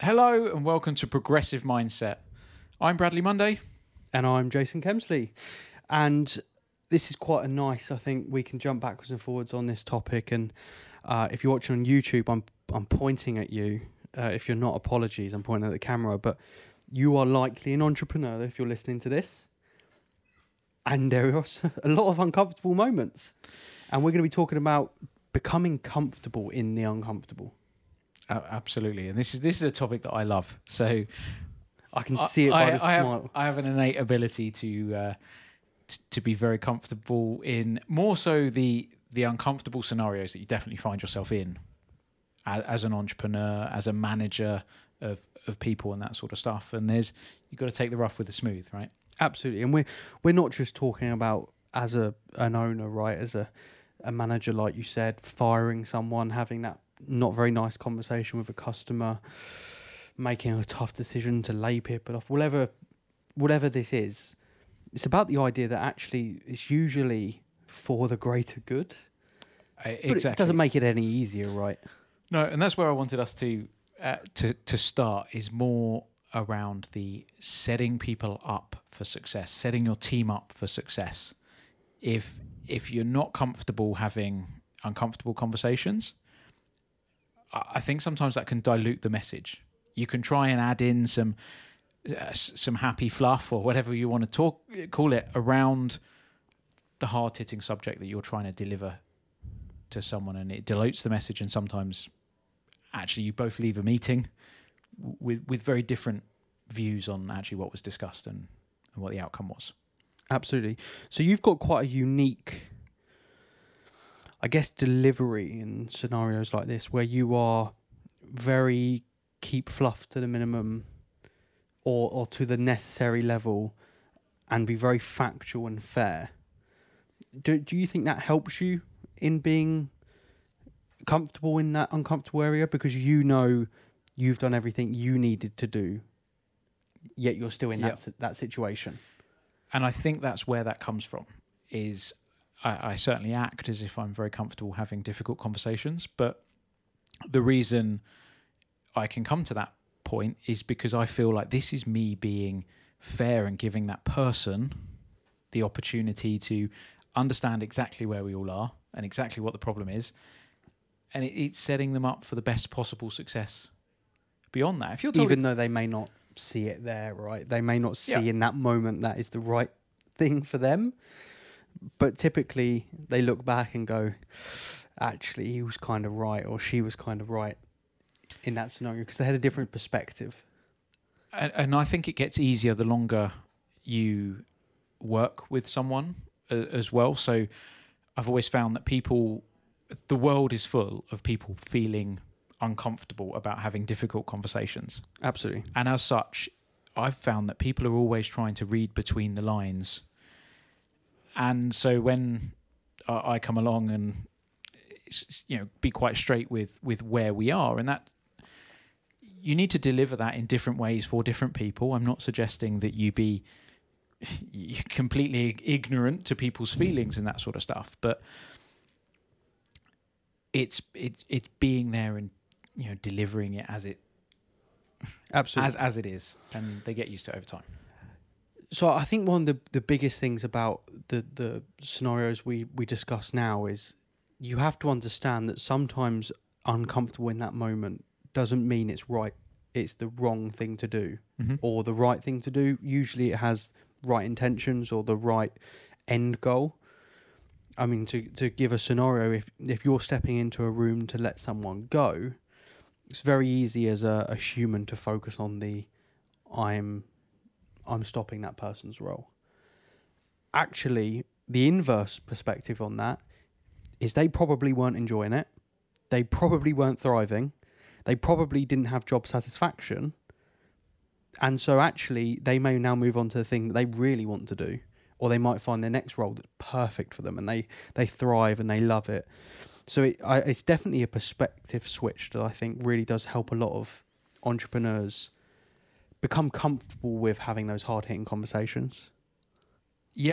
Hello and welcome to Progressive Mindset. I'm Bradley Monday. And I'm Jason Kemsley. And this is quite a nice, I think we can jump backwards and forwards on this topic. And uh, if you're watching on YouTube, I'm, I'm pointing at you. Uh, if you're not, apologies, I'm pointing at the camera. But you are likely an entrepreneur if you're listening to this. And there are a lot of uncomfortable moments. And we're going to be talking about becoming comfortable in the uncomfortable. Uh, absolutely, and this is this is a topic that I love. So I can see it by I, the I smile. Have, I have an innate ability to uh, t- to be very comfortable in more so the the uncomfortable scenarios that you definitely find yourself in as, as an entrepreneur, as a manager of of people and that sort of stuff. And there's you've got to take the rough with the smooth, right? Absolutely, and we're we're not just talking about as a an owner, right? As a a manager, like you said, firing someone, having that not very nice conversation with a customer, making a tough decision to lay people off, whatever whatever this is. It's about the idea that actually it's usually for the greater good. I, But exactly. it doesn't make it any easier, right? No, and that's where I wanted us to uh, to to start is more around the setting people up for success, setting your team up for success. If if you're not comfortable having uncomfortable conversations, I think sometimes that can dilute the message. You can try and add in some uh, some happy fluff or whatever you want to talk call it around the hard hitting subject that you're trying to deliver to someone, and it dilutes the message. And sometimes, actually, you both leave a meeting with with very different views on actually what was discussed and, and what the outcome was. Absolutely. So you've got quite a unique, I guess, delivery in scenarios like this where you are very keep fluff to the minimum or, or to the necessary level and be very factual and fair. Do, do you think that helps you in being comfortable in that uncomfortable area because you know you've done everything you needed to do yet you're still in Yep. that that situation and I think that's where that comes from. Is I, I certainly act as if I'm very comfortable having difficult conversations, but the reason I can come to that point is because I feel like this is me being fair and giving that person the opportunity to understand exactly where we all are and exactly what the problem is, and it, it's setting them up for the best possible success. Beyond that, if you're even though they may not see it there, right? They may not see Yeah. in that moment that is the right thing for them. But typically, they look back and go, actually, he was kind of right, or she was kind of right in that scenario because they had a different perspective. and, and I think it gets easier the longer you work with someone uh, as well. So I've always found that people, the world is full of people feeling uncomfortable about having difficult conversations. Absolutely. And as such, I've found that people are always trying to read between the lines. And so when I I come along and you know be quite straight with with where we are, and that you need to deliver that in different ways for different people. I'm not suggesting that you be completely ignorant to people's mm. feelings and that sort of stuff, but it's it, it's being there and you know delivering it as it Absolutely. as as it is, and they get used to it over time. So I think one of the, the biggest things about the, the scenarios we, we discuss now is you have to understand that sometimes uncomfortable in that moment doesn't mean it's right. It's the wrong thing to do Mm-hmm. or the right thing to do. Usually it has right intentions or the right end goal. I mean, to, to give a scenario, if, if you're stepping into a room to let someone go, it's very easy as a, a human to focus on the I'm I'm stopping that person's role. Actually, the inverse perspective on that is they probably weren't enjoying it. They probably weren't thriving. They probably didn't have job satisfaction. And so, actually, they may now move on to the thing that they really want to do, or they might find their next role that's perfect for them and they, they thrive and they love it. So, it, I, it's definitely a perspective switch that I think really does help a lot of entrepreneurs become comfortable with having those hard hitting conversations.